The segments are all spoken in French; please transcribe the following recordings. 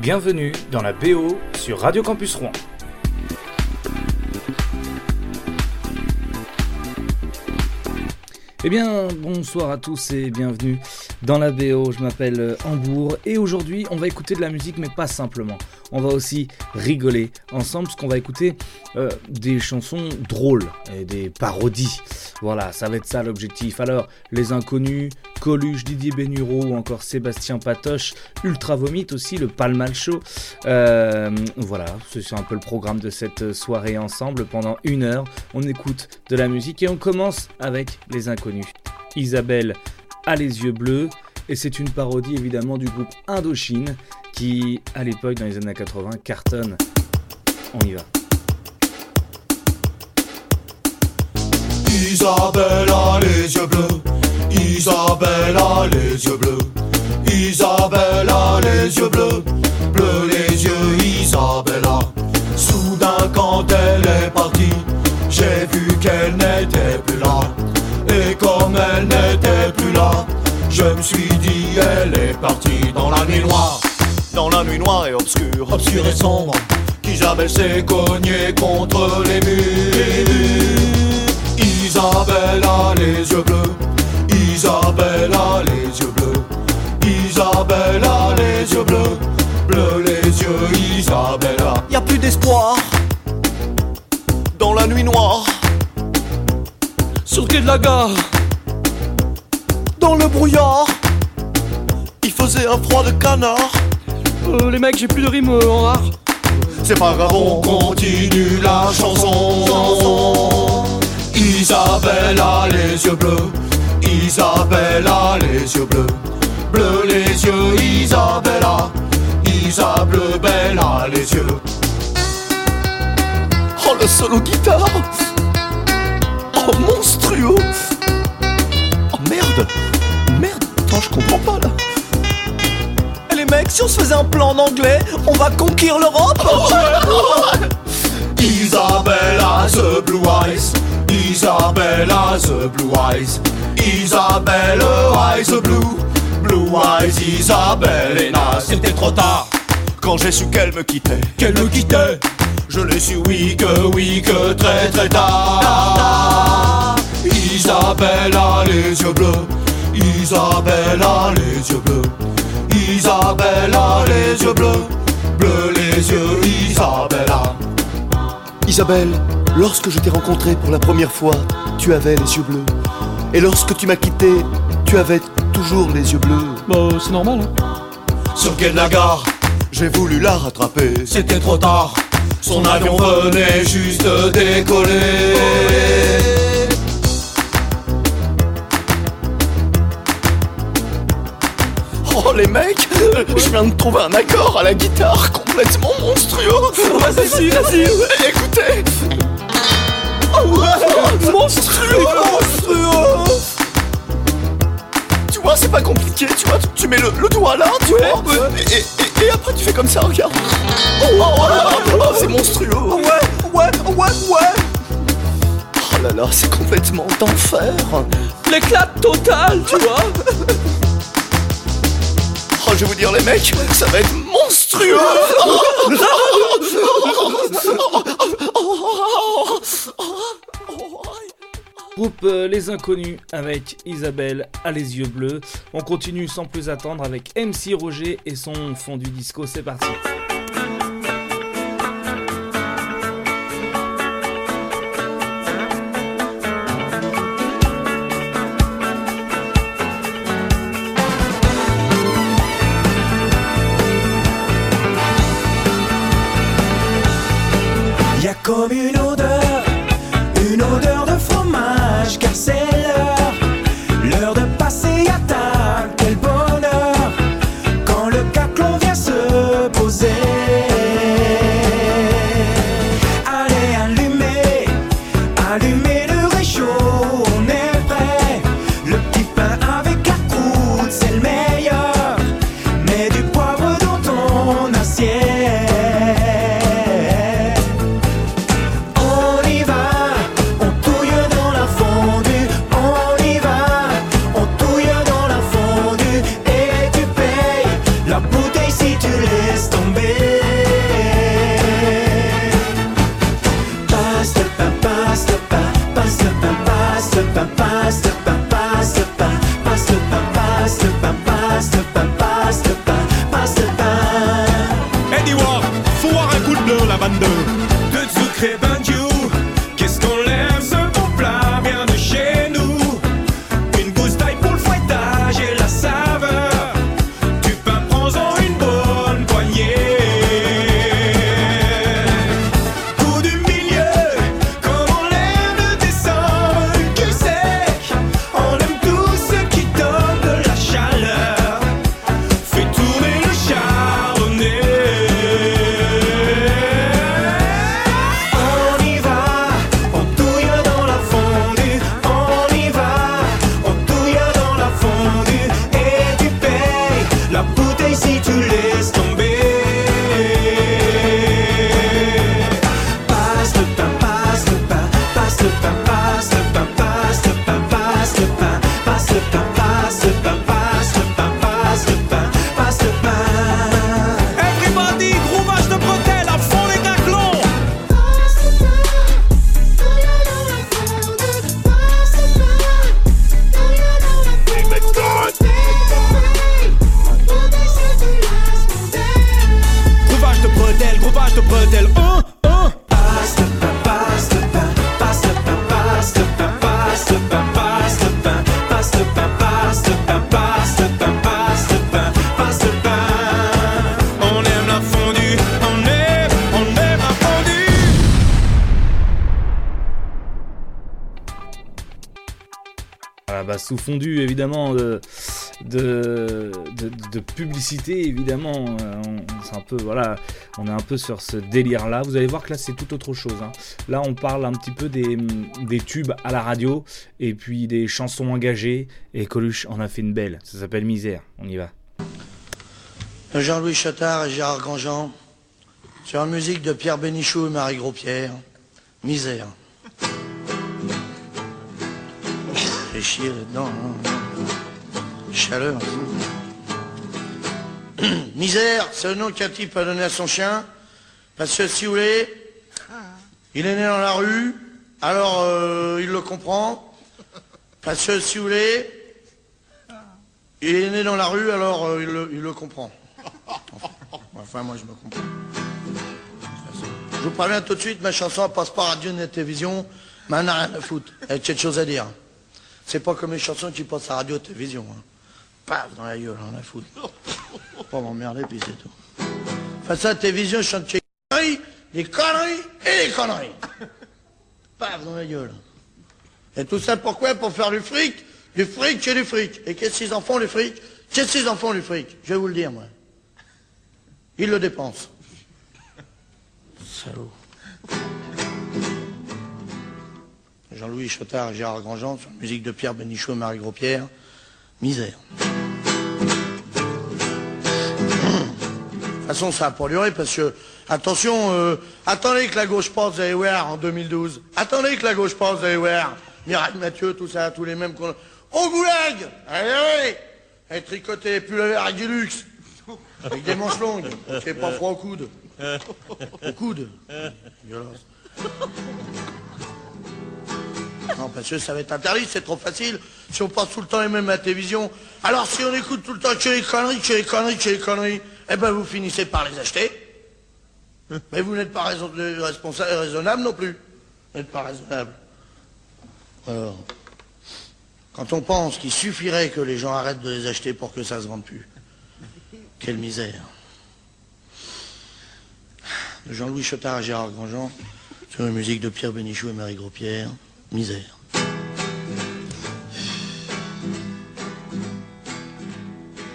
Bienvenue dans la BO sur Radio Campus Rouen. Eh bien, bonsoir à tous et bienvenue dans la BO. Je m'appelle Hambourg et aujourd'hui, on va écouter de la musique, mais pas simplement. On va aussi rigoler ensemble, parce qu'on va écouter euh, des chansons drôles et des parodies. Voilà, ça va être ça l'objectif. Alors, les inconnus, Coluche, Didier Bénureau ou encore Sébastien Patoche, Ultra Vomit aussi, le Palmal Show. Euh, voilà, c'est un peu le programme de cette soirée ensemble. Pendant une heure, on écoute de la musique et on commence avec les inconnus. Isabelle a les yeux bleus et c'est une parodie évidemment du groupe Indochine qui, à l'époque, dans les années 80, cartonne. On y va. Isabelle a les yeux bleus Isabelle a les yeux bleus. Isabelle a les yeux bleus. Bleu les yeux, Isabella. Soudain, quand elle est partie, j'ai vu qu'elle n'était plus là. Et comme elle n'était plus là, je me suis dit, elle est partie dans la nuit noire. Dans la nuit noire et obscure, obscure et sombre, qu'Isabelle s'est cognée contre les murs. Isabelle a les yeux bleus. Isabelle a les yeux bleus. Isabelle a les yeux bleus. Bleu les yeux, Isabella. Y a plus d'espoir. Dans la nuit noire. Sur le quai de la gare. Dans le brouillard. Il faisait un froid de canard. Euh, les mecs, j'ai plus de rimes euh, en rare. C'est pas grave, on continue la chanson. Isabelle a les yeux bleus. Isabelle a les yeux bleus, bleu les yeux, Isabella, Isa bleu belle a les yeux. Oh le solo guitare. Oh monstrueux. Oh merde. Merde. Attends je comprends pas là. Et les mecs si on se faisait un plan en anglais On va conquérir l'Europe. Isabella the blue eyes Isabella the blue eyes Isabelle, eyes blue, blue eyes, Isabelle et. C'était trop tard quand j'ai su qu'elle me quittait, qu'elle me quittait. Je l'ai su, oui, que oui, que très très tard. Isabelle a les yeux bleus, Isabelle a les yeux bleus, Isabelle a les yeux bleus, bleu les yeux, Isabella. Isabelle, lorsque je t'ai rencontré pour la première fois, tu avais les yeux bleus. Et lorsque tu m'as quitté, tu avais toujours les yeux bleus. Bah, c'est normal, hein. Sur quai de la gare, j'ai voulu la rattraper. C'était trop tard. Son avion venait juste de décoller. Oh les mecs, je viens de trouver un accord à la guitare complètement monstrueux. Vas-y, vas-y, écoutez. Oh ouais, monstrueux, monstrueux. Tu vois, c'est pas compliqué, tu vois, tu mets le, doigt là, tu vois, et, et, après tu fais comme ça, regarde. Oh, oh, oh, oh c'est monstrueux. Ouais, ouais, ouais, ouais. Oh là là, c'est complètement d'enfer. L'éclat total, tu vois. Je vais vous dire, les mecs, ça va être monstrueux. Groupe euh, Les Inconnus avec Isabelle à les yeux bleus. On continue sans plus attendre avec MC Roger et son fondu disco. C'est parti. Fondu évidemment de, publicité évidemment. euh, on- un peu voilà, on est un peu sur ce délire là. Vous allez voir que là c'est tout autre chose. hein. Là on parle un petit peu des, tubes à la radio et puis des chansons engagées. Et Coluche en a fait une belle. Ça s'appelle Misère. On y va. Jean-Louis Chattard et Gérard Grandjean, sur la musique de Pierre Bénichou et Marie Gros-Pierre, Misère. Là-dedans, hein. Chaleur. Misère, c'est le nom qu'un type a donné à son chien, parce que si vous voulez, il est né dans la rue, alors euh, il le comprend, parce que si vous voulez, il est né dans la rue, alors euh, il, le, il le comprend. Enfin, moi, je me comprends. Je vous préviens tout de suite, ma chanson passe pas radio télévision, mais elle n'a rien à foutre. Elle a quelque chose à dire. C'est pas comme les chansons qui passent à radio télévision. Hein. Paf, dans la gueule, on a foutre. Pas m'emmerder, puis c'est tout. Face à la télévision, je chante des conneries, des conneries et des conneries. Paf, dans la gueule. Et tout ça pourquoi? Pour faire du fric, du fric et du fric. Et qu'est-ce qu'ils en font, les fric Qu'est-ce qu'ils en font, les fric Je vais vous le dire, moi. Ils le dépensent. Salaud. Jean-Louis Chotard et Gérard Grandjean sur la musique de Pierre Bénichou et Marie Gros-Pierre. Misère. De toute façon, ça a pas duré parce que, attention, euh, attendez que la gauche passe, vous allez en 2012. Attendez que la gauche passe, vous allez. Mireille Mathieu, tout ça, tous les mêmes qu'on... Au goulag Allez, allez Allez, tricoter, verre avec du luxe. Avec des manches longues, c'est pas froid au coude. Au coude. Violence. Non, parce que ça va être interdit, c'est trop facile. Si on passe tout le temps les mêmes à la télévision. Alors si on écoute tout le temps que les conneries, que les conneries, que les conneries, eh ben vous finissez par les acheter. Mais vous n'êtes pas raisonnable non plus. Vous n'êtes pas raisonnable. Alors, quand on pense qu'il suffirait que les gens arrêtent de les acheter pour que ça se vende plus. Quelle misère. De Jean-Louis Chotard à Gérard Grandjean, sur la musique de Pierre Bénichou et Marie Gros-Pierre, misère.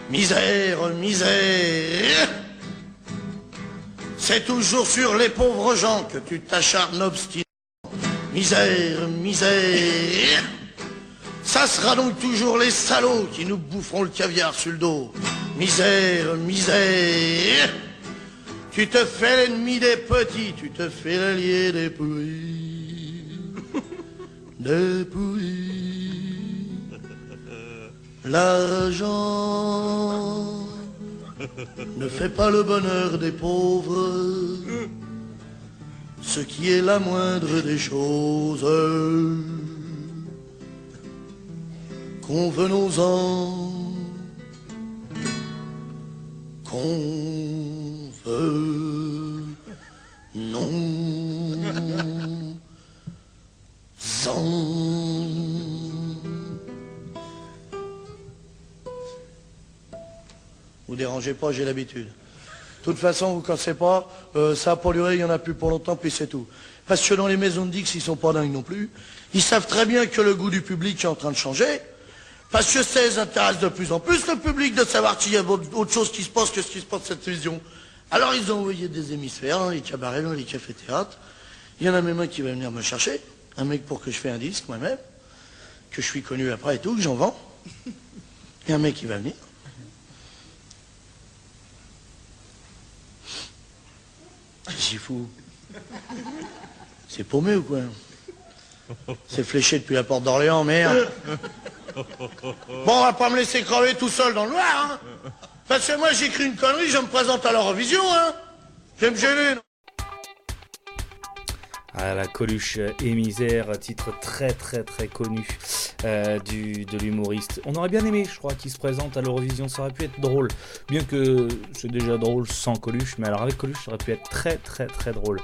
Misère, misère. C'est toujours sur les pauvres gens que tu t'acharnes obstinément. Misère, misère. Ça sera donc toujours les salauds qui nous boufferont le caviar sur le dos. Misère, misère. Tu te fais l'ennemi des petits, tu te fais l'allié des pourris. Des pourris. L'argent ne fait pas le bonheur des pauvres, ce qui est la moindre des choses. Convenons-en, veut, non, Vous dérangez pas, j'ai l'habitude. De toute façon, vous cassez pas, euh, ça a duré, il y en a plus pour longtemps, puis c'est tout. Parce que dans les maisons de Dix, ils sont pas dingues non plus. Ils savent très bien que le goût du public est en train de changer. Parce que ça les intéresse de plus en plus, le public, de savoir qu'il y a autre chose qui se passe que ce qui se passe cette télévision. Alors ils ont envoyé des hémisphères dans les cabarets, les cafés-théâtres. Il y en a même un qui va venir me chercher, un mec pour que je fais un disque moi-même, que je suis connu après et tout, que j'en vends. A un mec qui va venir. J'y fou. C'est paumé ou quoi? C'est fléché depuis la porte d'Orléans, merde. Bon, on va pas me laisser crever tout seul dans le noir, hein. Parce que moi, j'écris une connerie, je me présente à l'Eurovision, hein. Je vais me gêner. non? Ah, la Coluche et misère, titre très très très connu euh, du, de l'humoriste. On aurait bien aimé, je crois, qu'il se présente à l'Eurovision, ça aurait pu être drôle. Bien que c'est déjà drôle sans Coluche, mais alors avec Coluche, ça aurait pu être très très très drôle.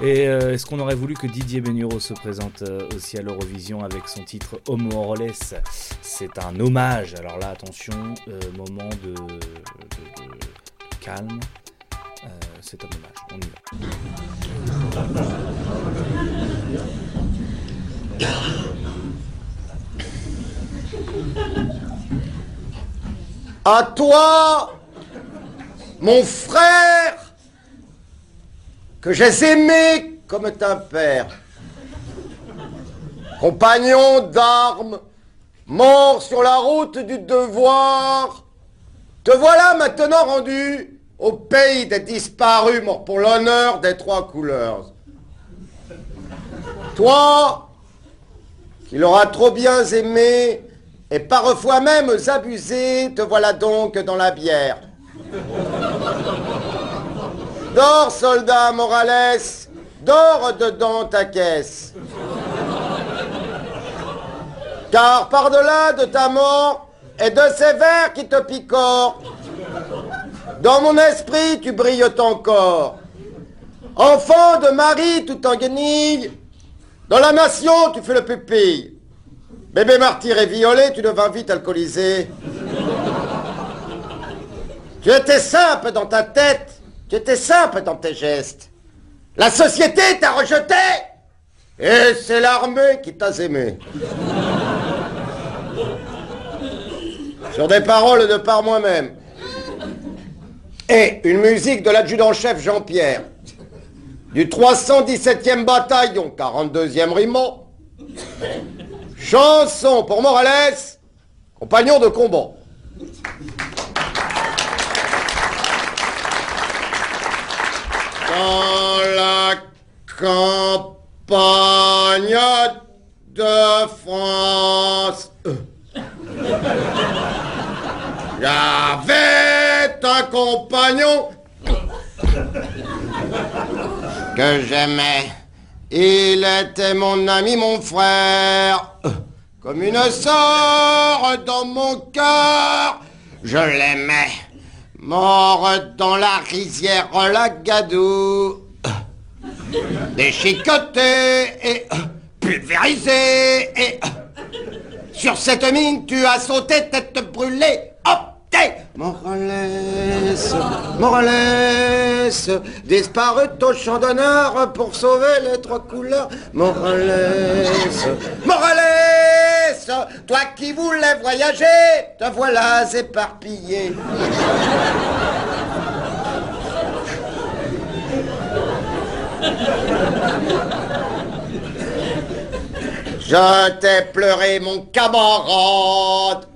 Et euh, est-ce qu'on aurait voulu que Didier Benuro se présente euh, aussi à l'Eurovision avec son titre Homo Orles C'est un hommage, alors là attention, moment de, de- calme. C'est un hommage, on y va. À toi, mon frère, que j'ai aimé comme un père, compagnon d'armes, mort sur la route du devoir, te voilà maintenant rendu au pays des disparus, mort pour l'honneur des trois couleurs. Toi, qui l'aura trop bien aimé, et parfois même abusé, te voilà donc dans la bière. Dors, soldat Morales, dors dedans ta caisse. Car par-delà de ta mort et de ces vers qui te picorent, dans mon esprit tu brilles encore. Enfant de Marie tout en guenille, dans la nation tu fais le pupille. Bébé martyr et violé, tu devins vite alcoolisé. Tu étais simple dans ta tête, tu étais simple dans tes gestes. La société t'a rejeté, et c'est l'armée qui t'a aimé. Sur des paroles de par moi-même. Et une musique de l'adjudant-chef Jean-Pierre, du 317e bataillon, 42e riment. Chanson pour Morales, compagnon de combat. Dans la campagne de France, j'avais un compagnon que j'aimais. Il était mon ami, mon frère, comme une sœur dans mon cœur. Je l'aimais, mort dans la rizière la gadou, déchiqueté et pulvérisé. Et sur cette mine, tu as sauté tête brûlée. Morales, Morales, disparu au champ d'honneur pour sauver les trois couleurs. Morales, Morales, toi qui voulais voyager, te voilà éparpillé. Je t'ai pleuré, mon camarade.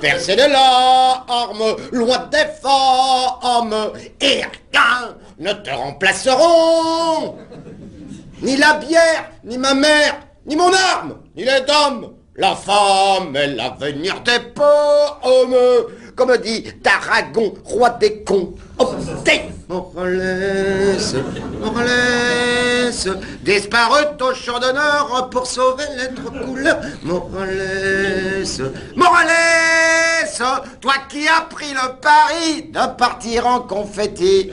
Versé de larmes, loin des femmes, et rien ne te remplaceront. Ni la bière, ni ma mère, ni mon arme, ni les dames, la femme est l'avenir des pommes, comme dit Tarragon, roi des cons. Oh, Morales, Morales, disparu au champ d'honneur pour sauver les trois couleurs. Morales, Morales, toi qui as pris le pari de partir en confetti.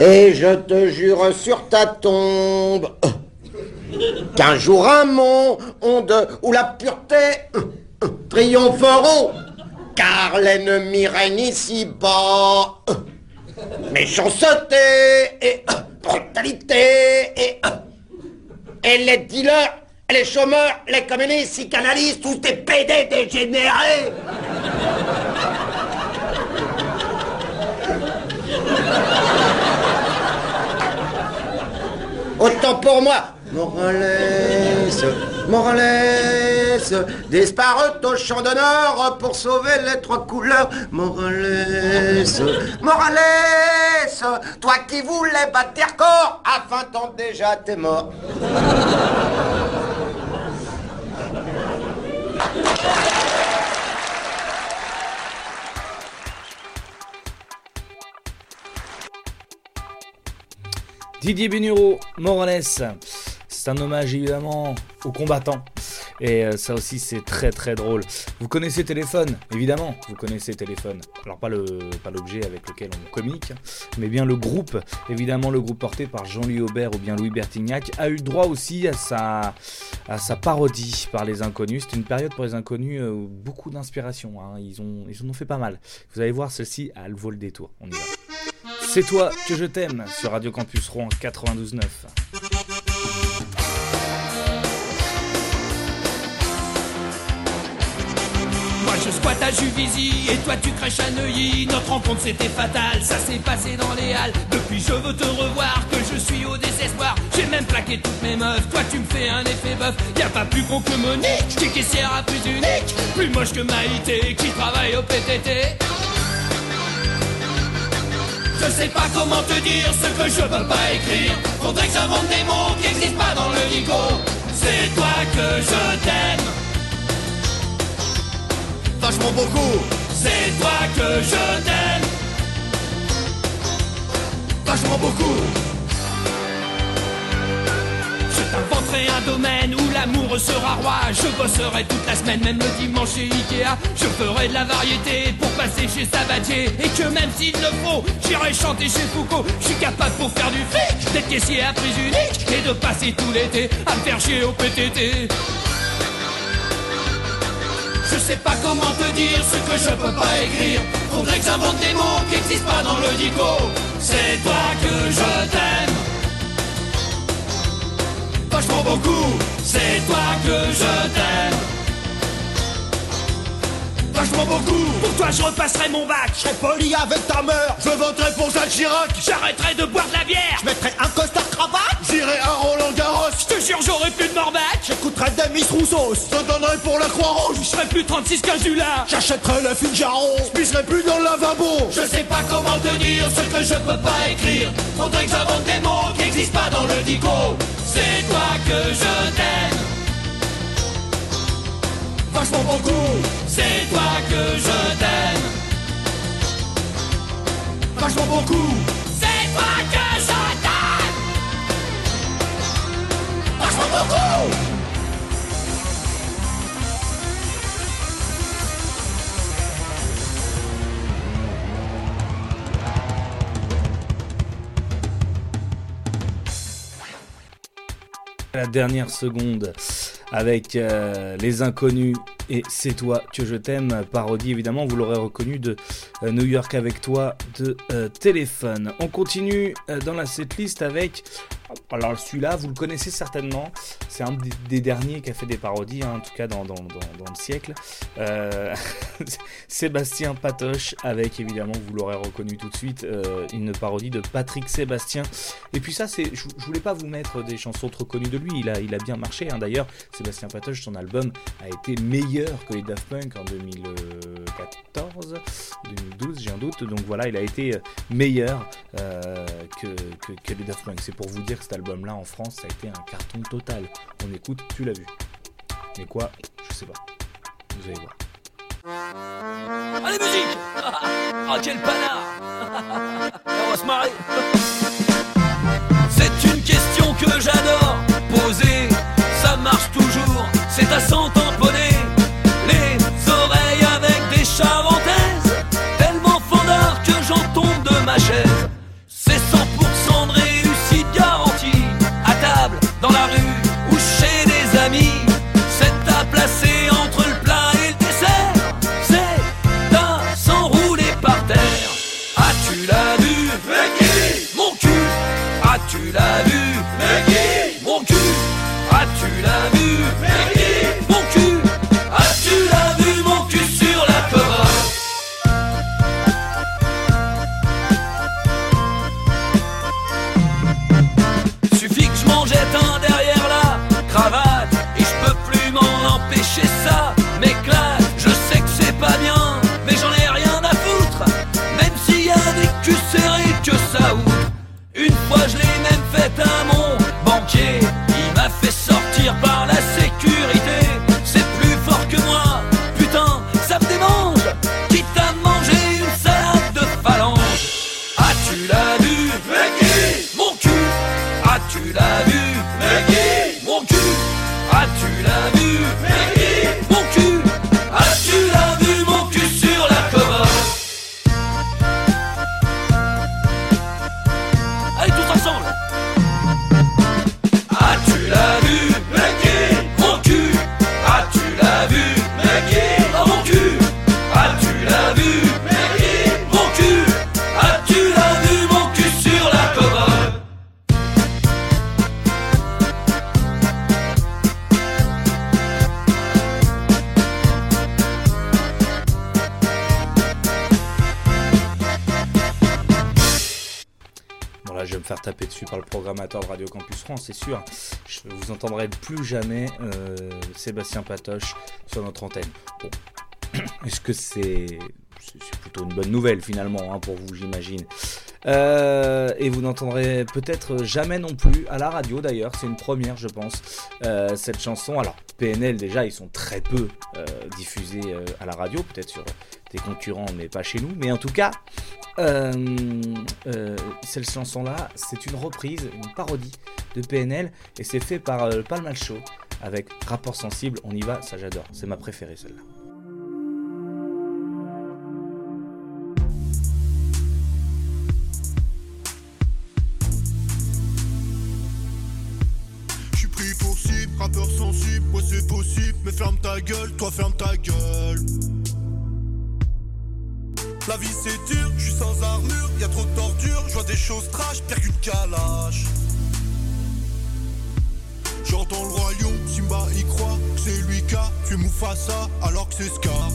Et je te jure sur ta tombe qu'un jour un monde où la pureté triompheront, car l'ennemi règne ici-bas. Méchanceté et brutalité et, les dealers, les chômeurs, les communistes, psychanalystes, tous des PD dégénérés. Autant pour moi. Morales, Morales, disparut au champ d'honneur pour sauver les trois couleurs. Morales, Morales, toi qui voulais battre corps, à 20 ans déjà t'es mort. Didier Benuro, Morales. C'est un hommage évidemment aux combattants. Et euh, ça aussi c'est très très drôle. Vous connaissez Téléphone, évidemment, vous connaissez Téléphone. Alors pas le pas l'objet avec lequel on communique, mais bien le groupe. Évidemment le groupe porté par Jean-Louis Aubert ou bien Louis Bertignac a eu droit aussi à sa à sa parodie par les inconnus. C'était une période pour les inconnus euh, beaucoup d'inspiration. hein. Ils ont ils en ont fait pas mal. Vous allez voir celle-ci, elle vaut le détour. On y va. C'est toi que je t'aime sur Radio Campus Rouen 92.9. Moi je squatte à Juvisy et toi tu crèches à Neuilly. Notre rencontre c'était fatal, ça s'est passé dans les halles. Depuis je veux te revoir, que je suis au désespoir. J'ai même plaqué toutes mes meufs, toi tu me fais un effet bœuf. Y a pas plus con que Monique, qui caissière à plus unique. Plus moche que Maïté, qui travaille au PTT. Je sais pas comment te dire ce que je peux pas écrire. Faudrait que j'invente des mots qui existent pas dans le dico. C'est toi que je t'aime. Vachement beaucoup. C'est toi que je t'aime. Vachement beaucoup. Un domaine où l'amour sera roi. Je bosserai toute la semaine, même le dimanche chez Ikea. Je ferai de la variété pour passer chez Sabatier. Et que même s'il le faut, j'irai chanter chez Foucault. Je suis capable pour faire du fric, d'être caissier à prix unique. Et de passer tout l'été à me faire chier au PTT. Je sais pas comment te dire ce que je peux pas écrire. Faudrait que j'invente des mots qui existent pas dans le dico. C'est toi que je t'aime. Vachement beaucoup. C'est toi que je t'aime. Vachement beaucoup. Pour toi, je repasserai mon bac. Je serai poli avec ta mère. Je voterai pour Jacques Chirac. J'arrêterai de boire de la bière. Je mettrai un costard cravate. J'irai à Roland Garros. Je te jure, j'aurai plus de morbac. J'écouterai des Miss Rousseau. Je donnerai pour la Croix-Rouge. Je serai plus 36 15 du là. J'achèterai le Figaro. Je pisserai plus dans le lavabo. Je sais pas comment te dire ce que je peux pas écrire. Faudrait que j'invente des mots qui existent pas dans le dico. C'est toi que je t'aime. Vachement beaucoup. C'est toi que je t'aime. Vachement beaucoup. C'est toi que je t'aime. Vachement beaucoup. Dernière seconde avec euh, les inconnus et c'est toi que je t'aime. Parodie évidemment vous l'aurez reconnu de euh, New York avec toi de euh, téléphone. On continue dans la setlist avec alors celui-là vous le connaissez certainement. C'est un des, derniers qui a fait des parodies hein, en tout cas dans, le siècle. Euh, Sébastien Patoche avec évidemment vous l'aurez reconnu tout de suite euh, une parodie de Patrick Sébastien. Et puis ça c'est je, voulais pas vous mettre des chansons trop connues de lui. Il a, bien marché hein. d'ailleurs Sébastien Patoche son album a été meilleur que les Daft Punk en 2014 2012 j'ai un doute. Donc voilà il a été meilleur euh, que, que, que les Daft Punk. C'est pour vous dire cet album-là en France, ça a été un carton total. On écoute, tu l'as vu. Mais quoi Je sais pas. Vous allez voir. Allez, musique Ah, quel panard On va se marrer C'est une question que j'adore poser. Ça marche toujours, c'est à 100 As-tu la vue, Mon cul. As-tu la vue, Maggie Mon cul. As-tu la vue, mon cul sur la corolle Suffit que je m'en jette un derrière la cravate Et je peux plus m'en empêcher ça m'éclate. Je sais que c'est pas bien Mais j'en ai rien à foutre. Même s'il y a des culs serrés que ça ouvre. Une fois je l'ai c'est un mon banquier. C'est sûr. Je vous entendrai plus jamais euh, Sébastien Patoche sur notre antenne. Bon, est-ce que c'est c'est plutôt une bonne nouvelle finalement hein, pour vous, j'imagine. Euh, et vous n'entendrez peut-être jamais non plus à la radio d'ailleurs, c'est une première je pense, euh, cette chanson. Alors PNL déjà ils sont très peu euh, diffusés à la radio, peut-être sur des concurrents mais pas chez nous. Mais en tout cas, cette chanson-là c'est une reprise, une parodie de PNL et c'est fait par euh, Palmal avec Rapport Sensible, on y va, ça j'adore, c'est ma préférée celle-là. Pour cible, rappeur sensible, ouais c'est possible, mais ferme ta gueule, toi ferme ta gueule. La vie c'est dur, je suis sans armure, y a trop de torture, je vois des choses trash, pire qu'une calache. J'entends le royaume, Simba y croit, que c'est lui qui a tué Mufasa, alors que c'est Scar.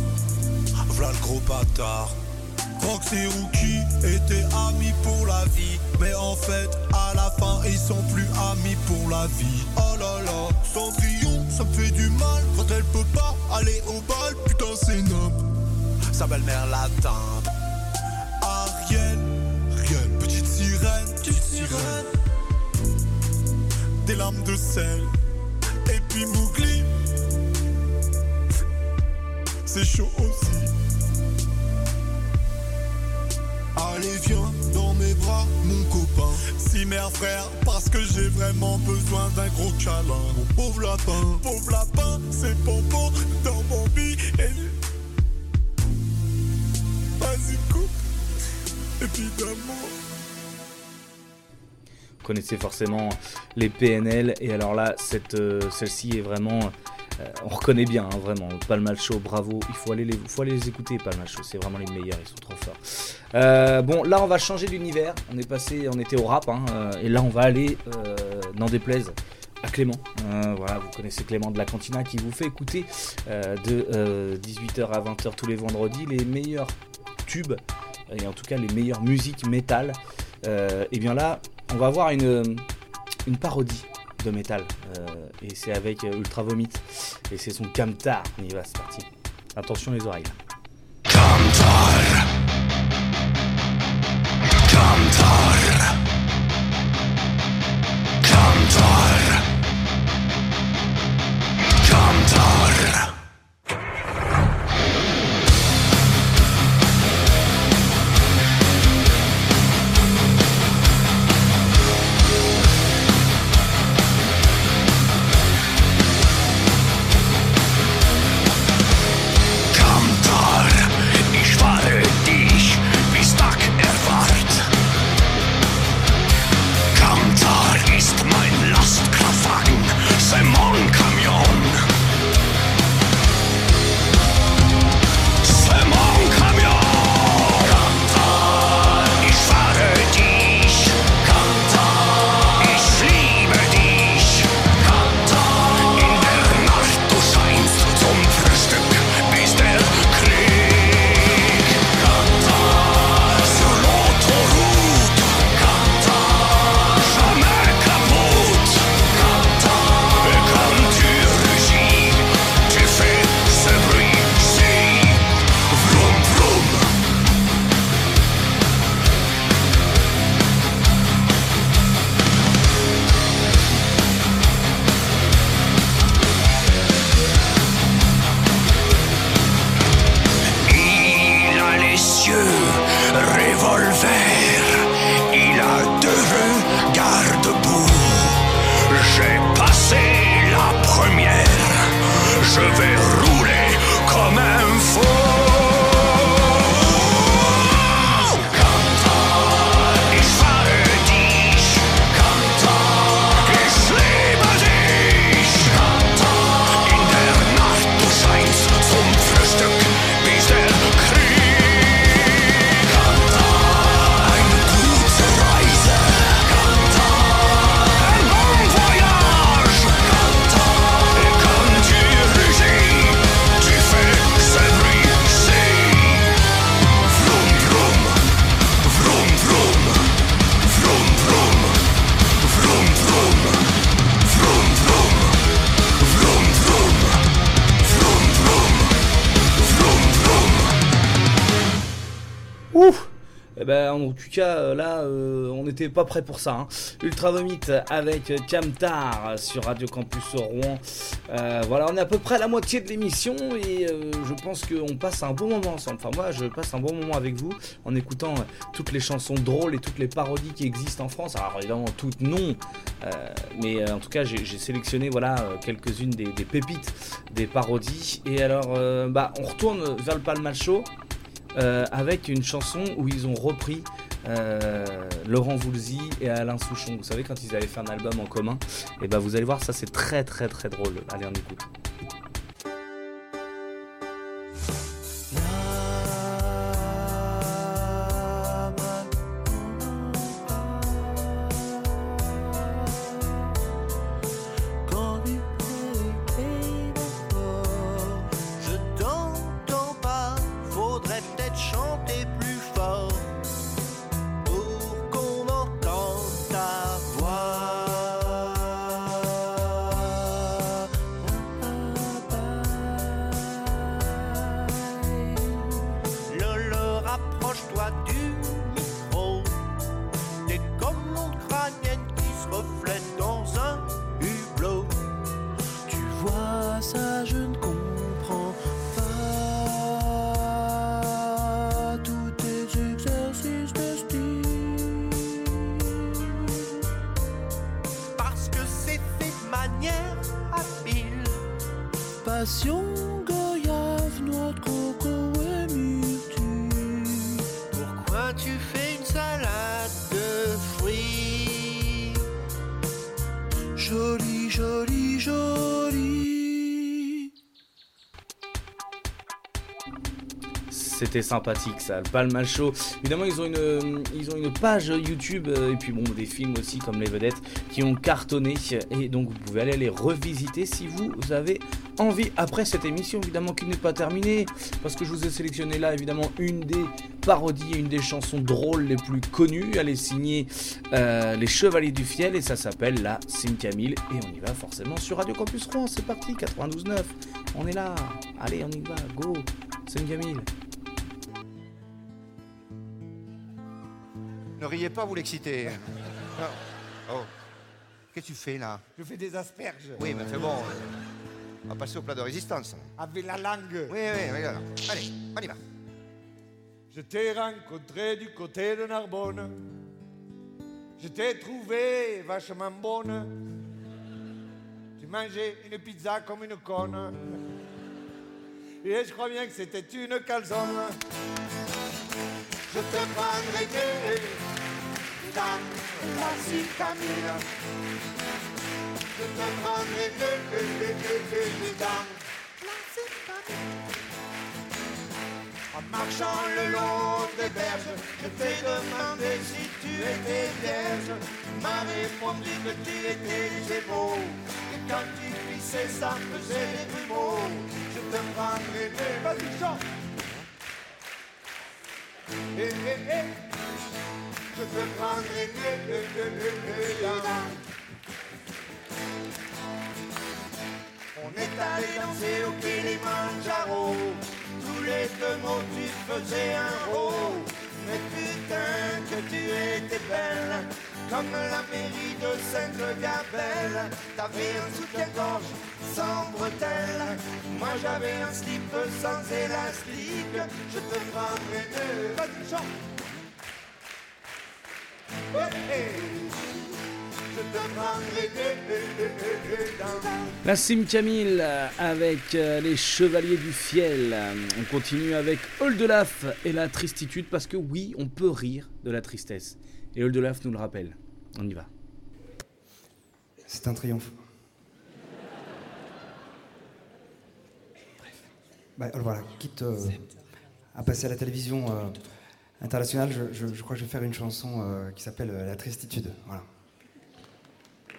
V'là le gros bâtard. Rox et Rookie étaient amis pour la vie. Mais en fait, à la fin, ils sont plus amis pour la vie. Oh là là, Cendrillon, ça me fait du mal quand elle peut pas aller au bal. Putain, c'est noble. Sa belle-mère l'atteinte. Ariel, Ariel, petite sirène, petite sirène. Des larmes de sel. Et puis Mougli, c'est chaud aussi. Si mère frère parce que j'ai vraiment besoin d'un gros câlin. Mon pauvre lapin, pauvre lapin c'est pompon dans mon billet Vas-y coupe Évidemment. Connaissez forcément les PNL et alors là cette euh, celle-ci est vraiment euh, on reconnaît bien hein, vraiment. Palmal Show bravo. Il faut aller les écouter Palmal Show. C'est vraiment les meilleurs ils sont trop forts. Euh, bon là on va changer d'univers. On est passé on était au rap hein, euh, et là on va aller n'en déplaise à Clément. Voilà, vous connaissez Clément de la Cantina qui vous fait écouter de euh, 18h à 20h tous les vendredis les meilleurs tubes et en tout cas les meilleures musiques métal. Et bien là, on va avoir une parodie de métal euh, et c'est avec euh, Ultra Vomit et c'est son Camtar. On y va, c'est parti. Attention les oreilles. Dich pas prêt pour ça. hein. Ultra Vomit avec Camtar sur Radio Campus Rouen. Euh, voilà, on est à peu près à la moitié de l'émission et euh, je pense qu'on passe un bon moment ensemble. Enfin, moi, je passe un bon moment avec vous en écoutant euh, toutes les chansons drôles et toutes les parodies qui existent en France. Alors, évidemment, toutes non, mais en tout cas, j'ai sélectionné voilà quelques-unes des, pépites des parodies. Et alors, bah, on retourne vers le Palmal Show euh, avec une chanson où ils ont repris euh, Laurent Voulzy et Alain Souchon. Vous savez, quand ils avaient fait un album en commun, et bah vous allez voir, ça c'est très très très drôle. Allez, on écoute. Sympathique ça, le Palmal Show. Évidemment, ils ont une, euh, ils ont une page YouTube euh, et puis bon, des films aussi comme Les Vedettes qui ont cartonné. Et donc, vous pouvez aller les revisiter si vous avez envie. Après cette émission, évidemment, qui n'est pas terminée, parce que je vous ai sélectionné là, évidemment, une des parodies et une des chansons drôles les plus connues. Elle est signée euh, Les Chevaliers du Fiel et ça s'appelle La Sim Camille. Et on y va forcément sur Radio Campus Rouen. C'est parti, 92.9. On est là. Allez, on y va. Go. Sim Ne riez pas, vous l'excitez. Oh. Oh. Qu'est-ce que tu fais là Je fais des asperges. Oui, mais c'est bon. On va passer au plat de résistance. Avec la langue. Oui, oui, regarde. Allez, on y va. Je t'ai rencontré du côté de Narbonne. Je t'ai trouvé vachement bonne. Tu mangeais une pizza comme une conne. Et je crois bien que c'était une calzone. Je te prendrai que la cicamine. Je te prendrai que dans la cicamine. En marchant le long des berges, je t'ai demandé si tu étais vierge. M'as répondu que tu étais beau. Et quand tu pissais, ça faisait des grumeaux. Je te prendrai des... Vas-y, chante Eh, eh, eh. Je te prendrai des- des- On est allé danser au Kilimanjaro. Tous les deux mots, tu faisais un haut. Mais putain, que tu étais belle. Comme la mairie de Sainte-Gabelle. T'avais un soutien-gorge sans bretelles. Moi j'avais un slip sans élastique. Je te prendrai deux. Vas-y, La Sim Camille avec euh, les Chevaliers du Fiel. On continue avec Oldelaf et la tristitude parce que oui, on peut rire de la tristesse. Et Oldelaf nous le rappelle. On y va. C'est un triomphe. Bref. Bah, voilà, quitte euh, à passer à la télévision euh, internationale, je, je- je crois que je vais faire une chanson euh, qui s'appelle La Tristitude. Voilà.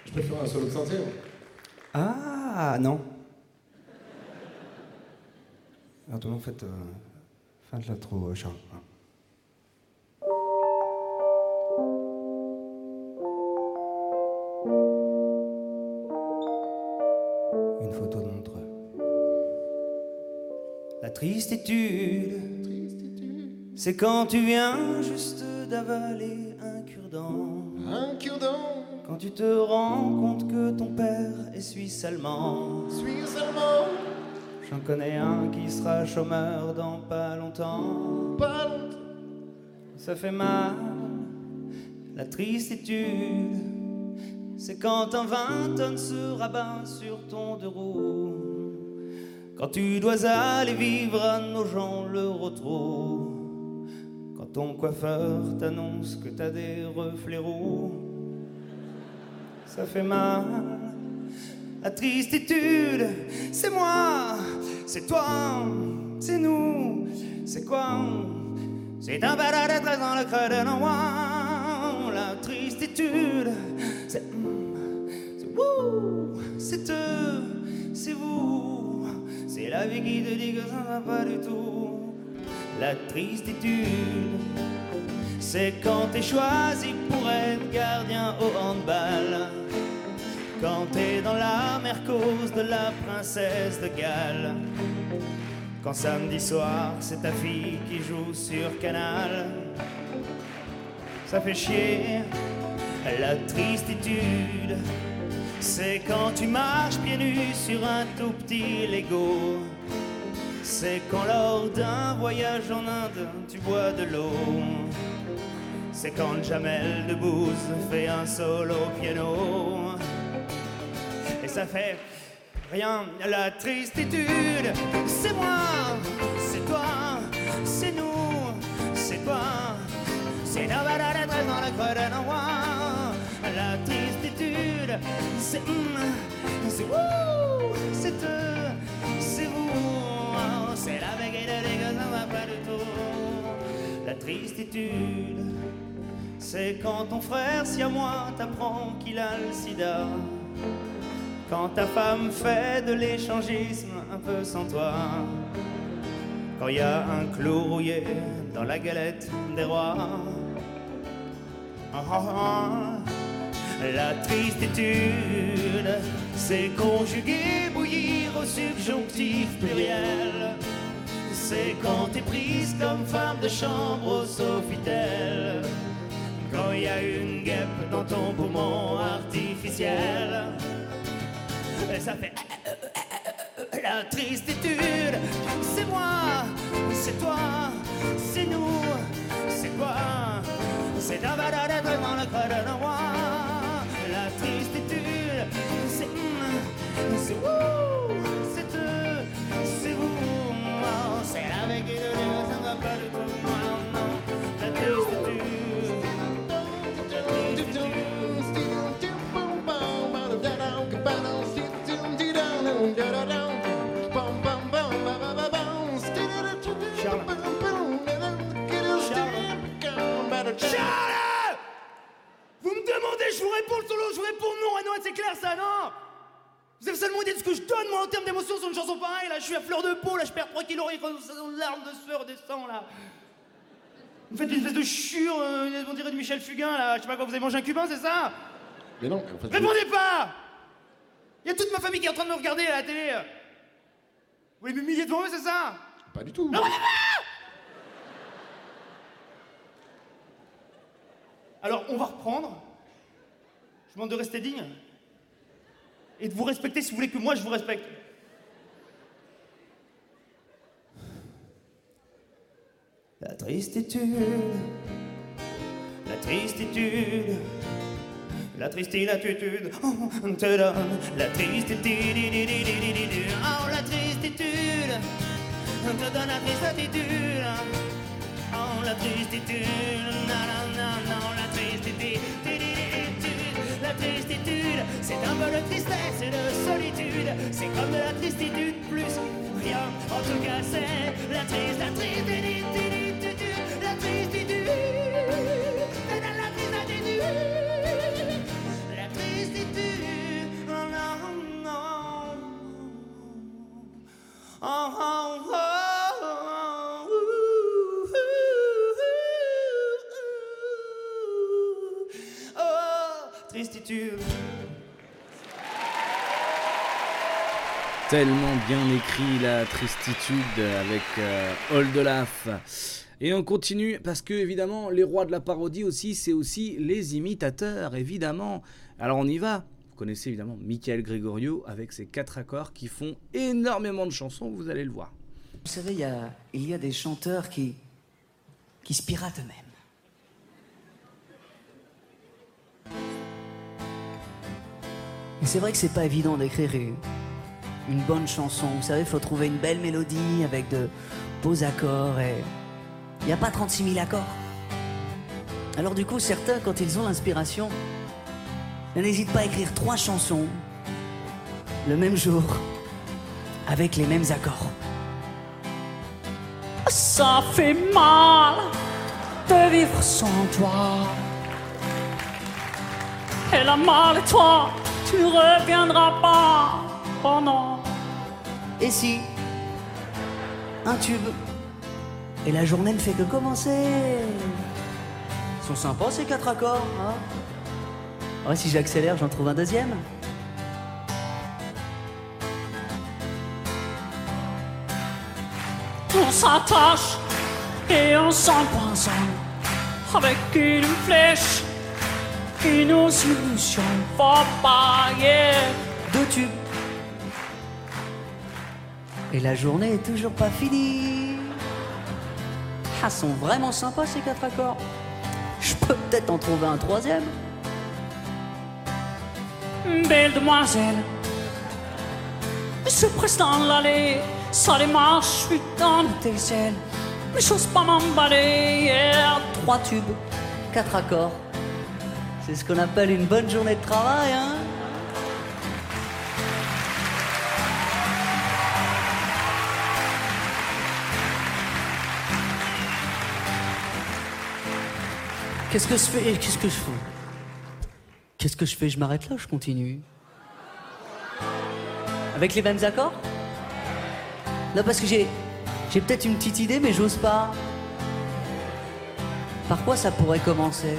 Je peux faire un solo de santé Ah non Attends, en fait, euh, fin de l'intro, Charles. Voilà. Tristitude, c'est quand tu viens juste d'avaler un cure-dent. Un cure-dent Quand tu te rends compte que ton père est suisse-allemand. Suisse-allemand J'en connais un qui sera chômeur dans pas longtemps. Pas longtemps Ça fait mal, la tristitude. C'est quand un 20 tonnes se rabat sur ton deux roues. Quand tu dois aller vivre à nos gens le retrouve. Quand ton coiffeur t'annonce que t'as des reflets roux. Ça fait mal. La tristitude, c'est moi, c'est toi, c'est nous, c'est quoi? C'est un balade 13 dans le creux de Noir. La tristitude, c'est c'est vous, c'est eux, c'est vous. La vie qui te dit que ça va pas du tout. La tristitude, c'est quand t'es choisi pour être gardien au handball. Quand t'es dans la mercose de la princesse de Galles. Quand samedi soir, c'est ta fille qui joue sur Canal. Ça fait chier, la tristitude. C'est quand tu marches pieds nus sur un tout petit Lego. C'est quand lors d'un voyage en Inde, tu bois de l'eau. C'est quand Jamel Debbouze fait un solo piano. Et ça fait rien, la tristitude. C'est moi, c'est toi, c'est nous, c'est quoi C'est la balade à dans la croix de. La tristitude, c'est hum, c'est vous, c'est eux, c'est vous. C'est la veille de que ça va pas du tout. La tristitude, c'est quand ton frère, si à moi, t'apprend qu'il a le sida. Quand ta femme fait de l'échangisme un peu sans toi. Quand y a un clou rouillé dans la galette des rois. Ah, ah, ah. La tristitude, c'est conjuguer, bouillir au subjonctif pluriel. C'est quand t'es prise comme femme de chambre au Sofitel. Quand il y a une guêpe dans ton poumon artificiel. Et ça fait la tristitude. C'est moi, c'est toi, c'est nous, c'est quoi? C'est un balade à devant hum, c'est je suis à fleur de peau, là, je perds 3 kilos, et quand larmes de sueur descend, là. Vous faites une espèce de chure, euh, on dirait de Michel Fugain, là, je sais pas quoi, vous avez mangé un cubain, c'est ça? Mais non, en fait. Répondez pas Il y a toute ma famille qui est en train de me regarder à la télé. Vous voulez m'humilier devant eux, c'est ça? Pas du tout. Non, pas Alors, on va reprendre. Je vous demande de rester digne. Et de vous respecter si vous voulez que moi je vous respecte. La tristitude, la tristitude, la tristitude, oh, te donne la tristitude, oh la tristitude, te donne la tristitude, oh la tristitude, non, la tristitude, la tristitude, c'est un peu de tristesse et de solitude, c'est comme de la tristitude plus rien, en tout cas c'est la triste, la tristitude, Tellement bien écrit la tristitude avec euh, Oldelaf. Et on continue parce que évidemment les rois de la parodie aussi c'est aussi les imitateurs évidemment. Alors on y va. Vous connaissez évidemment Michael Gregorio avec ses quatre accords qui font énormément de chansons, vous allez le voir. Vous savez, il y a, il y a des chanteurs qui, qui se piratent eux-mêmes. C'est vrai que c'est pas évident d'écrire une, une bonne chanson. Vous savez, il faut trouver une belle mélodie avec de beaux accords et il n'y a pas 36 000 accords. Alors du coup, certains, quand ils ont l'inspiration, n'hésitent pas à écrire trois chansons le même jour avec les mêmes accords. Ça fait mal de vivre sans toi. Et la mal et toi, tu ne reviendras pas. Oh non. Et si un tube et la journée ne fait que commencer. Ils sont sympas ces quatre accords, hein Ouais, si j'accélère, j'en trouve un deuxième. On s'attache et on s'empoisonne avec une flèche. Faut pas, yeah. Deux tubes. Et la journée est toujours pas finie. Ah, sont vraiment sympas ces quatre accords. Je peux peut-être en trouver un troisième. Belle demoiselle, je presse dans l'allée, ça démarche, je suis dans tes ailes, mais j'ose pas m'emballer. Yeah. Trois tubes, quatre accords. C'est ce qu'on appelle une bonne journée de travail, hein Qu'est-ce que je fais? Qu'est-ce que je fais? Qu'est-ce que je fais? Je m'arrête là, je continue. Avec les mêmes accords? Non, parce que j'ai, j'ai peut-être une petite idée, mais j'ose pas. Par quoi ça pourrait commencer?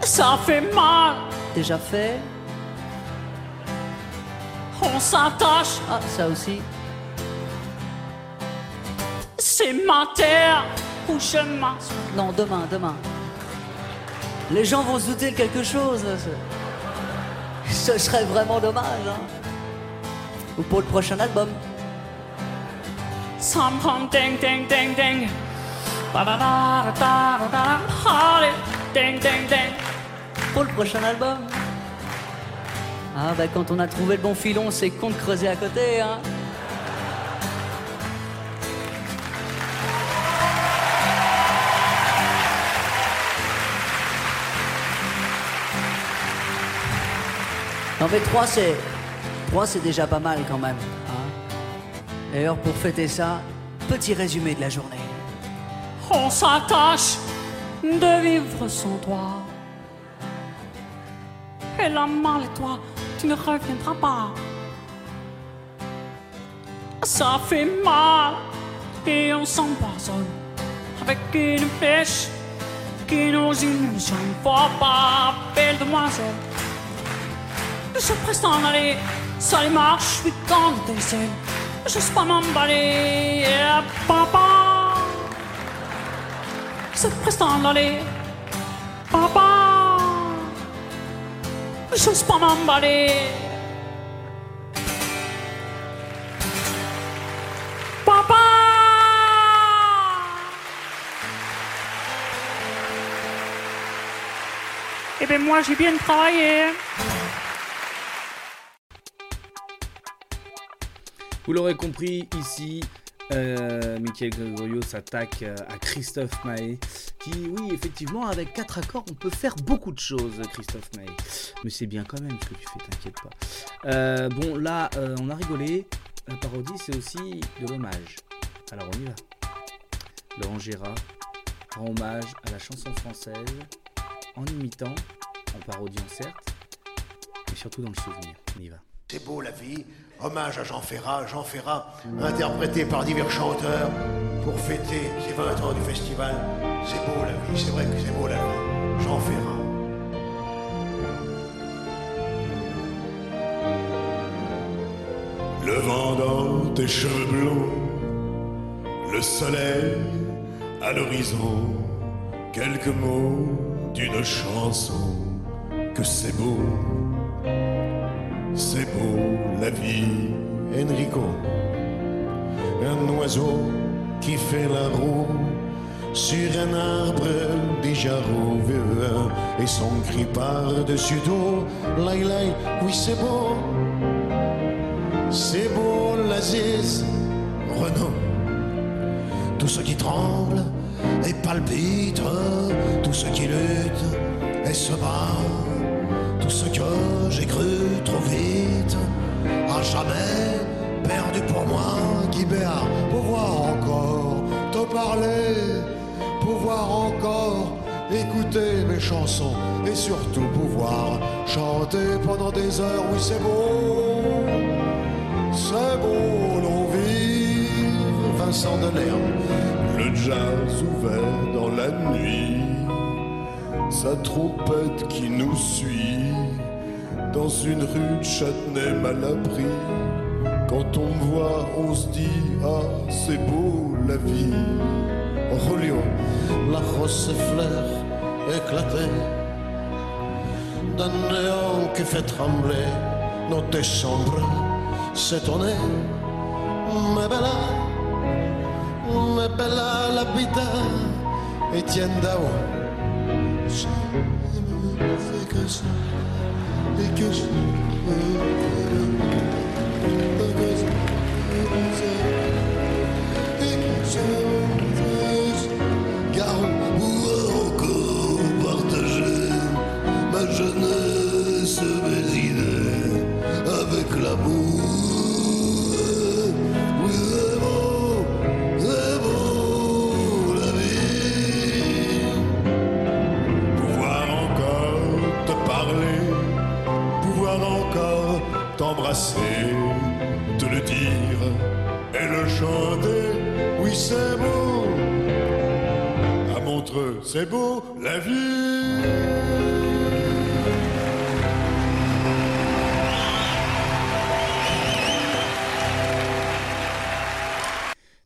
Ça fait mal, Déjà fait. On s'attache, Ah, ça aussi. C'est ma terre où je m'assois. Non, demain, demain. Les gens vont se douter de quelque chose. Ce, serait vraiment dommage. hein. Ou pour le prochain album. Ça me prend ding ding ding ding. Ba ba ba da da da da. Allez, ding ding ding. Pour le prochain album. Ah bah quand on a trouvé le bon filon, c'est con de creuser à côté, hein. Non mais trois c'est. Trois c'est déjà pas mal quand même. hein. D'ailleurs pour fêter ça, petit résumé de la journée. On s'attache de vivre sans toi. Et la mal et toi, tu ne reviendras pas. Ça fait mal et on s'empoisonne avec une flèche qui nous illusionne. Faut pas, belle demoiselle. Je presse en aller, ça les marche, je suis dans tes ailes. Je sais pas m'emballer, papa. Je presse en aller, papa. J'ose pas m'emballer. Papa Eh ben moi j'ai bien travaillé. Vous l'aurez compris, ici, euh, Michael Gregorio s'attaque euh, à Christophe Maé, qui, oui, effectivement, avec quatre accords, on peut faire beaucoup de choses, Christophe Maé. Mais c'est bien quand même ce que tu fais, t'inquiète pas. Euh, bon, là, euh, on a rigolé. La parodie, c'est aussi de l'hommage. Alors, on y va. Laurent Gérard rend hommage à la chanson française en imitant, en parodiant certes, mais surtout dans le souvenir. On y va. C'est beau la vie, hommage à Jean Ferrat, Jean Ferrat, interprété par divers chanteurs pour fêter ces 20 ans du festival. C'est beau la vie, c'est vrai que c'est beau la vie. Jean Ferrat. vent dans tes cheveux blonds, le soleil à l'horizon, quelques mots d'une chanson, que c'est beau, c'est beau la vie, Enrico, un oiseau qui fait la roue sur un arbre déjà rouvé et son cri par-dessus tout, laï laï, oui c'est beau, c'est beau l'Aziz, Renaud, tout ce qui tremble et palpite, tout ce qui lutte et se bat, ce que j'ai cru trop vite, à jamais perdu pour moi, Guibert, pouvoir encore te parler, pouvoir encore écouter mes chansons et surtout pouvoir chanter pendant des heures, oui c'est beau, c'est beau l'on vive, Vincent Delerme, le jazz ouvert dans la nuit, sa trompette qui nous suit dans une rue de Châtenay mal. Quand on me voit, on se dit Ah, c'est beau la vie. Julio, la rose fleurs éclatée d'un néant qui fait trembler nos tes chambres s'étonner. Ma bella, ma bella la vita, Etienne Dao. C'est que ça, et c'est beau la vie.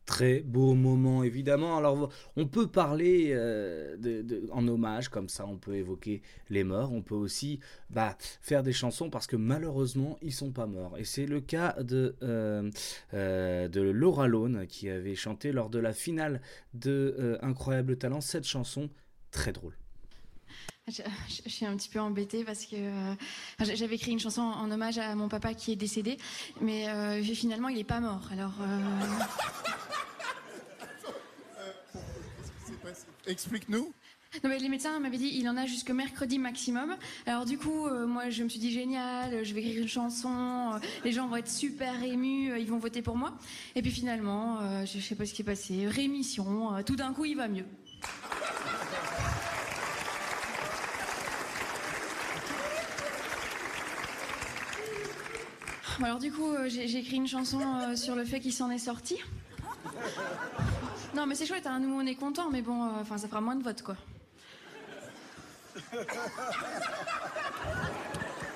Très beau évidemment. Alors, on peut parler euh, en hommage, comme ça, on peut évoquer les morts. On peut aussi bah, faire des chansons parce que malheureusement, ils sont pas morts. Et c'est le cas de, euh, euh, Laura Lone qui avait chanté lors de la finale de Incroyable Talent cette chanson très drôle. Je, suis un petit peu embêtée parce que j'avais écrit une chanson en hommage à mon papa qui est décédé, mais finalement il est pas mort. Alors Explique-nous. non, mais les médecins m'avaient dit il en a jusque mercredi maximum. Alors du coup euh, moi je me suis dit génial, je vais écrire une chanson, euh, les gens vont être super émus, euh, ils vont voter pour moi. Et puis finalement je, sais pas ce qui est passé, rémission, tout d'un coup il va mieux. Alors du coup, j'ai écrit une chanson sur le fait qu'il s'en est sorti. Non, mais c'est chouette, hein, nous on est contents, mais bon, euh, enfin ça fera moins de votes, quoi.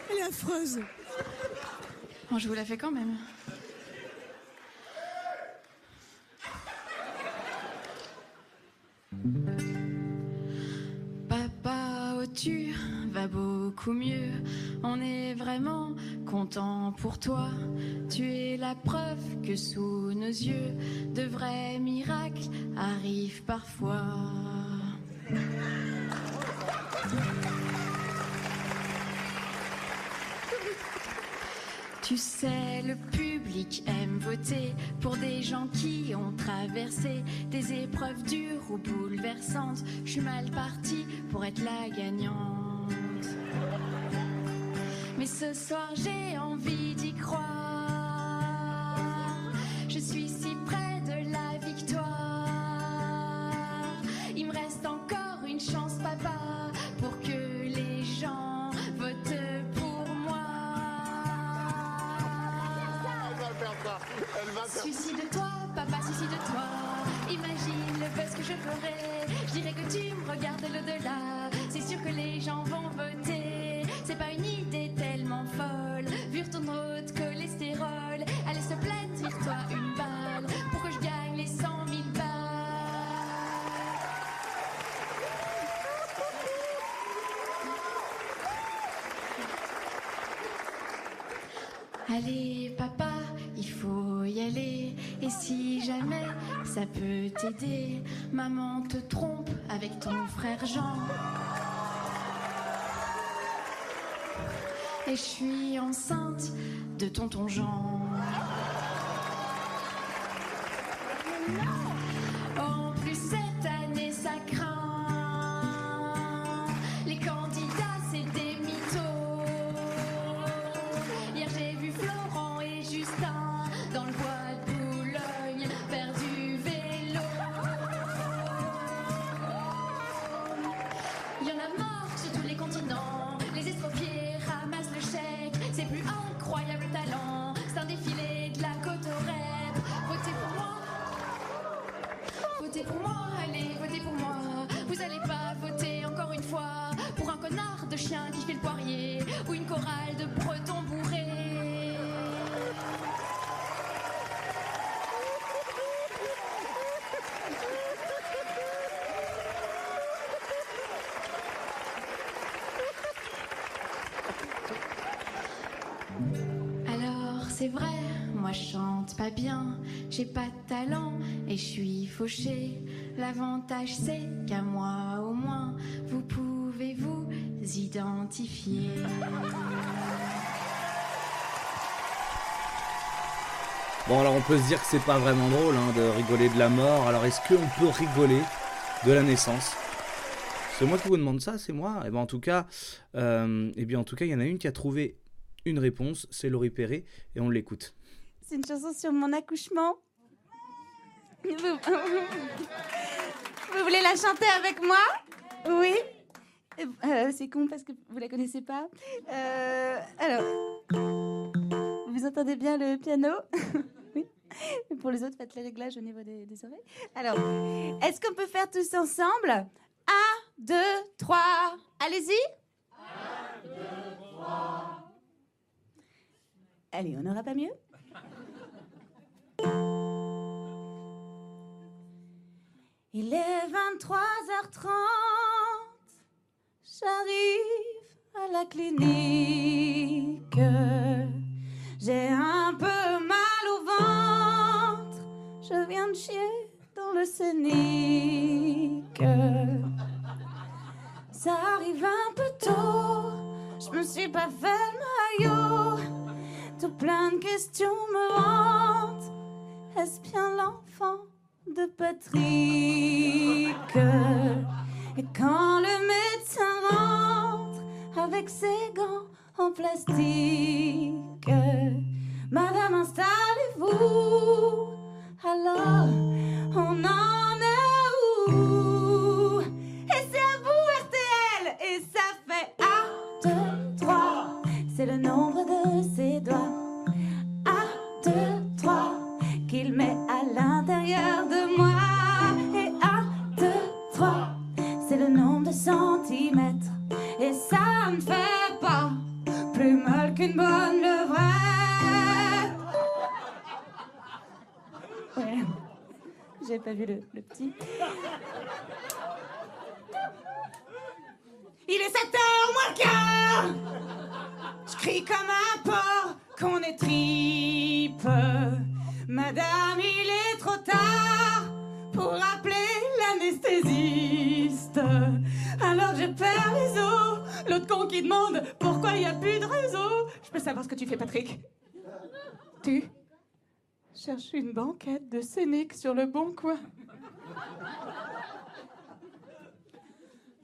Elle est affreuse. Bon, je vous la fais quand même. Beaucoup mieux. On est vraiment content pour toi. Tu es la preuve que sous nos yeux, de vrais miracles arrivent parfois. Tu sais, le public aime voter pour des gens qui ont traversé des épreuves dures ou bouleversantes. Je suis mal partie pour être la gagnante. Mais ce soir, j'ai envie d'y croire. Je suis si près de la victoire. Il me reste encore une chance, papa, pour que les gens votent pour moi. Suicide-toi, papa, suicide-toi. Imagine le buzz que je ferai. Je dirais que tu me regardes de l'au-delà. C'est sûr que les gens vont voter. C'est pas une idée tellement folle. Vire ton de cholestérol. Allez, se plaindre, vire-toi une balle. Pour que je gagne les 100 000 balles. Allez, papa, il faut y aller. Et si jamais ça peut t'aider, maman te trompe avec ton frère Jean. Et je suis enceinte de tonton Jean. L'avantage c'est qu'à moi au moins vous pouvez vous identifier. Bon, alors on peut se dire que c'est pas vraiment drôle hein, de rigoler de la mort. Alors est-ce qu'on peut rigoler de la naissance? C'est moi qui vous demande ça, c'est moi. Et ben en tout cas, euh, eh bien en tout cas, il y en a une qui a trouvé une réponse, c'est Laurie Perret, et on l'écoute. C'est une chanson sur mon accouchement. Vous, voulez la chanter avec moi? Oui Euh, C'est con parce que vous la connaissez pas. Euh, alors, vous entendez bien le piano? Oui. Pour les autres, faites les réglages au niveau des, des oreilles. Alors, est-ce qu'on peut faire tous ensemble? Un, deux, trois. Allez-y. Allez, on n'aura pas mieux? Il est 23h30, j'arrive à la clinique. J'ai un peu mal au ventre, je viens de chier dans le scénic. Ça arrive un peu tôt, je me suis pas fait le maillot. Tout plein de questions me hantent. Est-ce bien l'enfant de Patrick Et quand le médecin rentre avec ses gants en plastique, Madame, installez-vous. Alors, on en est où? Et c'est à vous, RTL Et ça fait 1, 2, 3. C'est le nombre de ses doigts. 1, 2, 3. Qu'il met l'intérieur de moi. Et 1, 2, 3. C'est le nombre de centimètres. Et ça me fait pas plus mal qu'une bonne levrette. Ouais. J'ai pas vu le, le petit. Il est 7 heures moins le quart Je crie comme un porc qu'on est tripe Madame, il est trop tard pour appeler l'anesthésiste. Alors je perds les os. L'autre con qui demande pourquoi il n'y a plus de réseau. Je peux savoir ce que tu fais Patrick? Tu cherches une banquette de scénique sur le bon coin.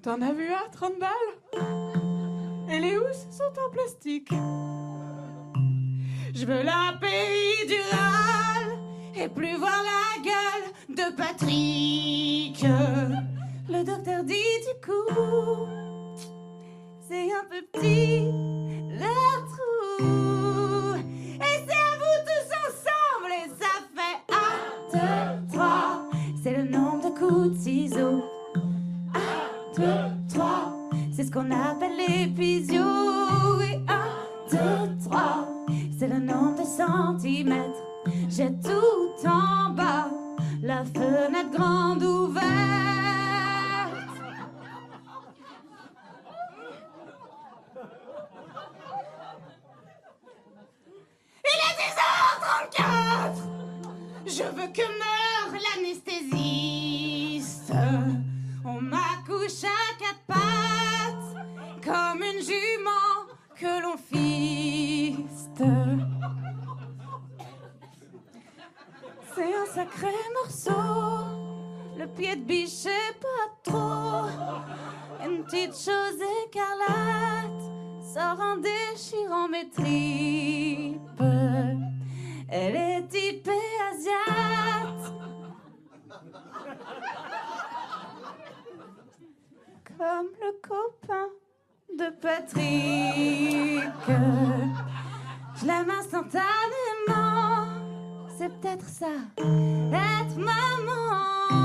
T'en as vu un, 30 balles? Et les housses sont en plastique? Je veux la péridurale et plus voir la gueule de Patrick. Le docteur dit du coup, c'est un peu petit leur trou. Et c'est à vous tous ensemble et ça fait un, deux, trois. C'est le nombre de coups de ciseaux. 1, 2, 3, c'est ce qu'on appelle l'épisio. Et 1, 2, 3, c'est le nombre de centimètres. J'ai tout en bas, la fenêtre grande ouverte. Je veux que meure l'anesthésiste. On m'accouche à quatre pattes, comme une jument que l'on C'est un sacré morceau, le pied de biche pas trop. Une petite chose écarlate sort en déchirant mes tripes. Elle est typée asiate. Comme le copain de Patrick. Je l'aime instantanément. C'est peut-être ça, être maman.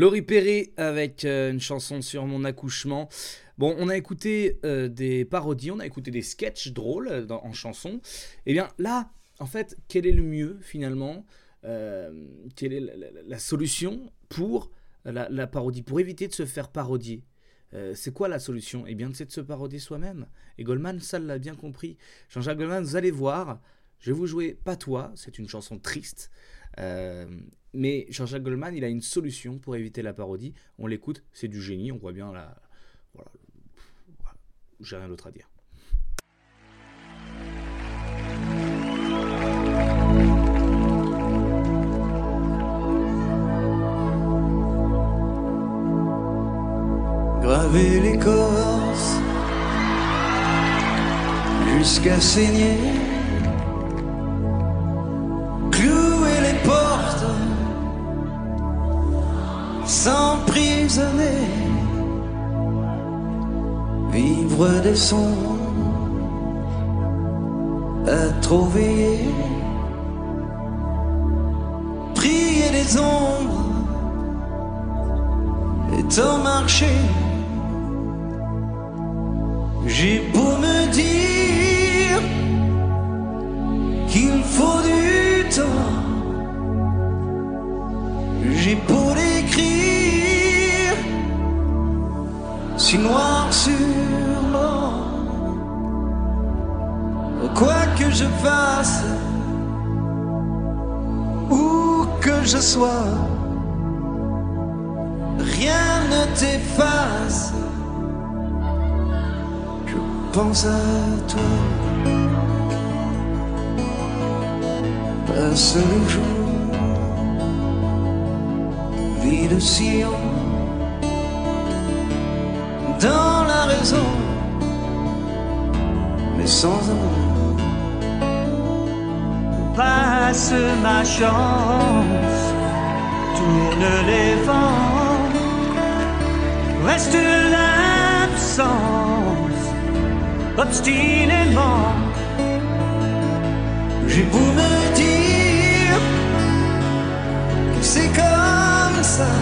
Laurie Perret avec euh, une chanson sur mon accouchement. Bon, on a écouté euh, des parodies, on a écouté des sketchs drôles euh, en chanson. Et bien là, en fait, quel est le mieux finalement Quelle est la, solution pour la, parodie, pour éviter de se faire parodier c'est quoi la solution? Eh bien, c'est de se parodier soi-même. Et Goldman, ça l'a bien compris. Jean-Jacques Goldman, vous allez voir, je vais vous jouer Patois, c'est une chanson triste. Mais Jean-Jacques Goldman, il a une solution pour éviter la parodie. On l'écoute, c'est du génie, on voit bien la. Voilà. J'ai rien d'autre à dire. graver l'écorce jusqu'à saigner, vivre des sons à trop veiller, prier des ombres et tant marcher. J'ai beau me dire qu'il faut du temps, j'ai beau l'écrire si noir je fasse, où que je sois, rien ne t'efface pense à toi. Passe le jour, vie de sillon, dans la raison, mais sans amour. Passe ma chance, tourne les vents, reste l'absence obstinément. J'ai beau me dire que c'est comme ça,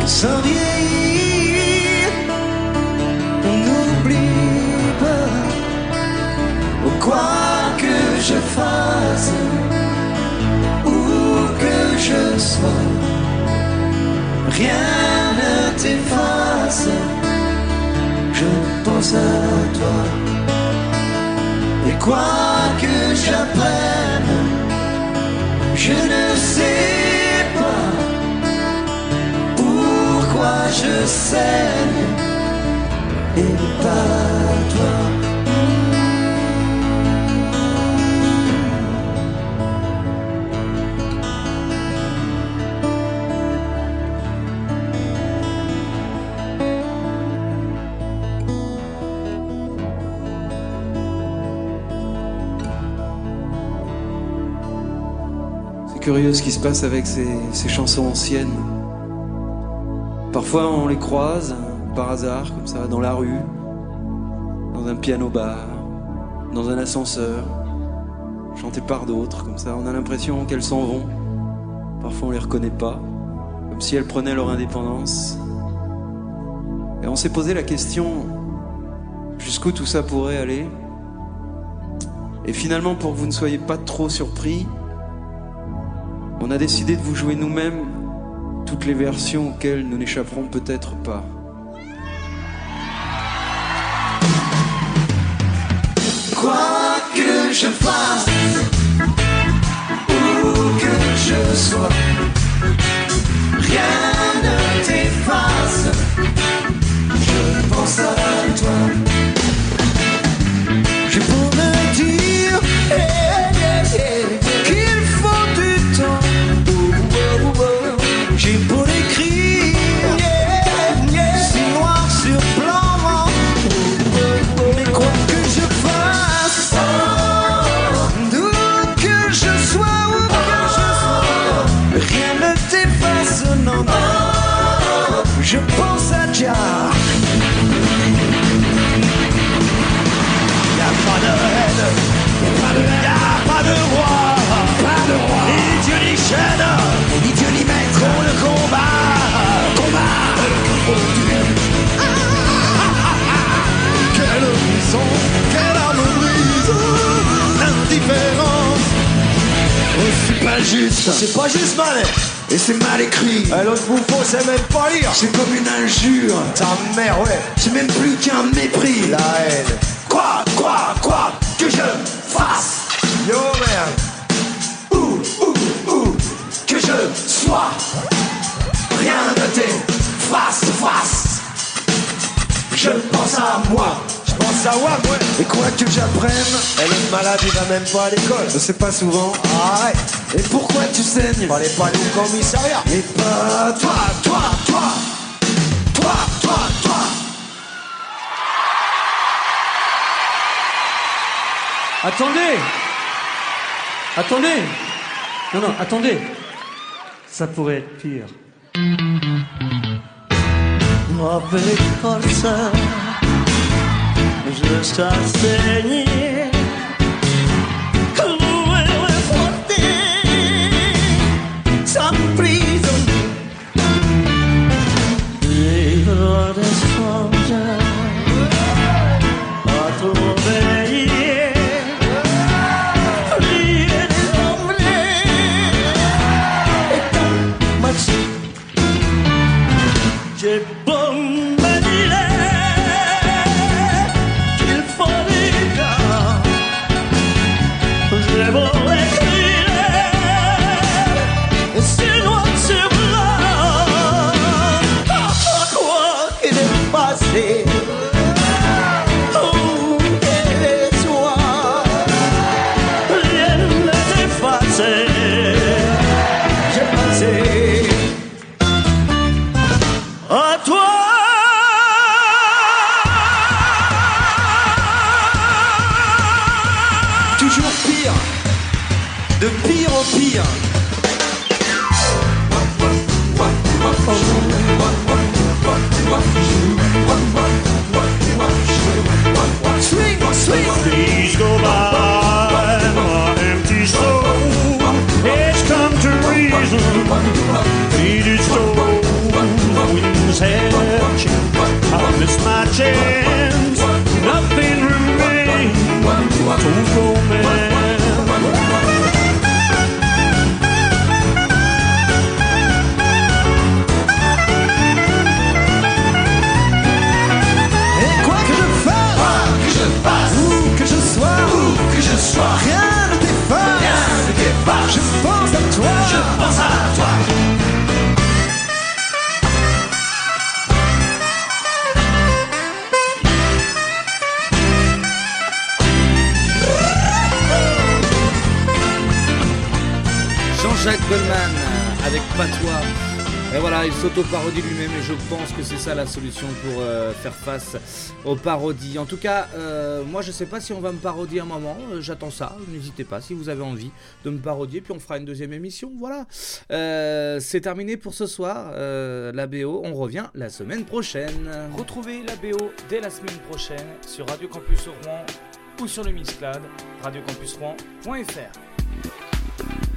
que sans vieillir, je fasse, où que je sois, rien ne t'efface. Je pense à toi. Et quoi que j'apprenne, je ne sais pas pourquoi je saigne et pas toi. Curieux ce qui se passe avec ces, chansons anciennes. Parfois on les croise par hasard, comme ça, dans la rue, dans un piano-bar, dans un ascenseur, chantées par d'autres, comme ça. On a l'impression qu'elles s'en vont. Parfois on les reconnaît pas, comme si elles prenaient leur indépendance. Et on s'est posé la question jusqu'où tout ça pourrait aller? Et finalement, pour que vous ne soyez pas trop surpris, on a décidé de vous jouer nous-mêmes toutes les versions auxquelles nous n'échapperons peut-être pas. Quoi que je fasse, où que je sois, rien ne t'efface. Je pense à toi. C'est pas juste, mal. Et c'est mal écrit. L'autre bouffon sait même pas lire. C'est comme une injure. Ta mère, ouais. C'est même plus qu'un mépris. La haine. Quoi, quoi, quoi que je fasse. Yo, merde. Où, où, où que je sois. Rien ne t'efface, face. Moi. Je pense à moi, Et quoi que j'apprenne, elle est malade, il va même pas à l'école. Je sais pas souvent. Ah ouais. Et pourquoi tu saignes Fallait pas aller au commissariat. Et pas toi, toi, toi. Toi, toi, toi. Attendez Attendez Non, non, attendez Ça pourrait être pire. Jusqu'à saigner. Luego chance. Nothing remains to romance. Et quoi que je fasse, que je fasse, où que je sois, où que je sois, rien ne t'efface, rien ne t'efface. Je pense à toi, je pense à Avec Patois. Et voilà, il s'auto-parodie lui-même et je pense que c'est ça la solution pour euh, faire face aux parodies. En tout cas, euh, moi je sais pas si on va me parodier un moment, euh, j'attends ça, n'hésitez pas si vous avez envie de me parodier, puis on fera une deuxième émission, voilà. C'est terminé pour ce soir, la BO, on revient la semaine prochaine. Retrouvez la BO dès la semaine prochaine sur Radio Campus Rouen ou sur le Mixcloud radiocampusrouen.fr.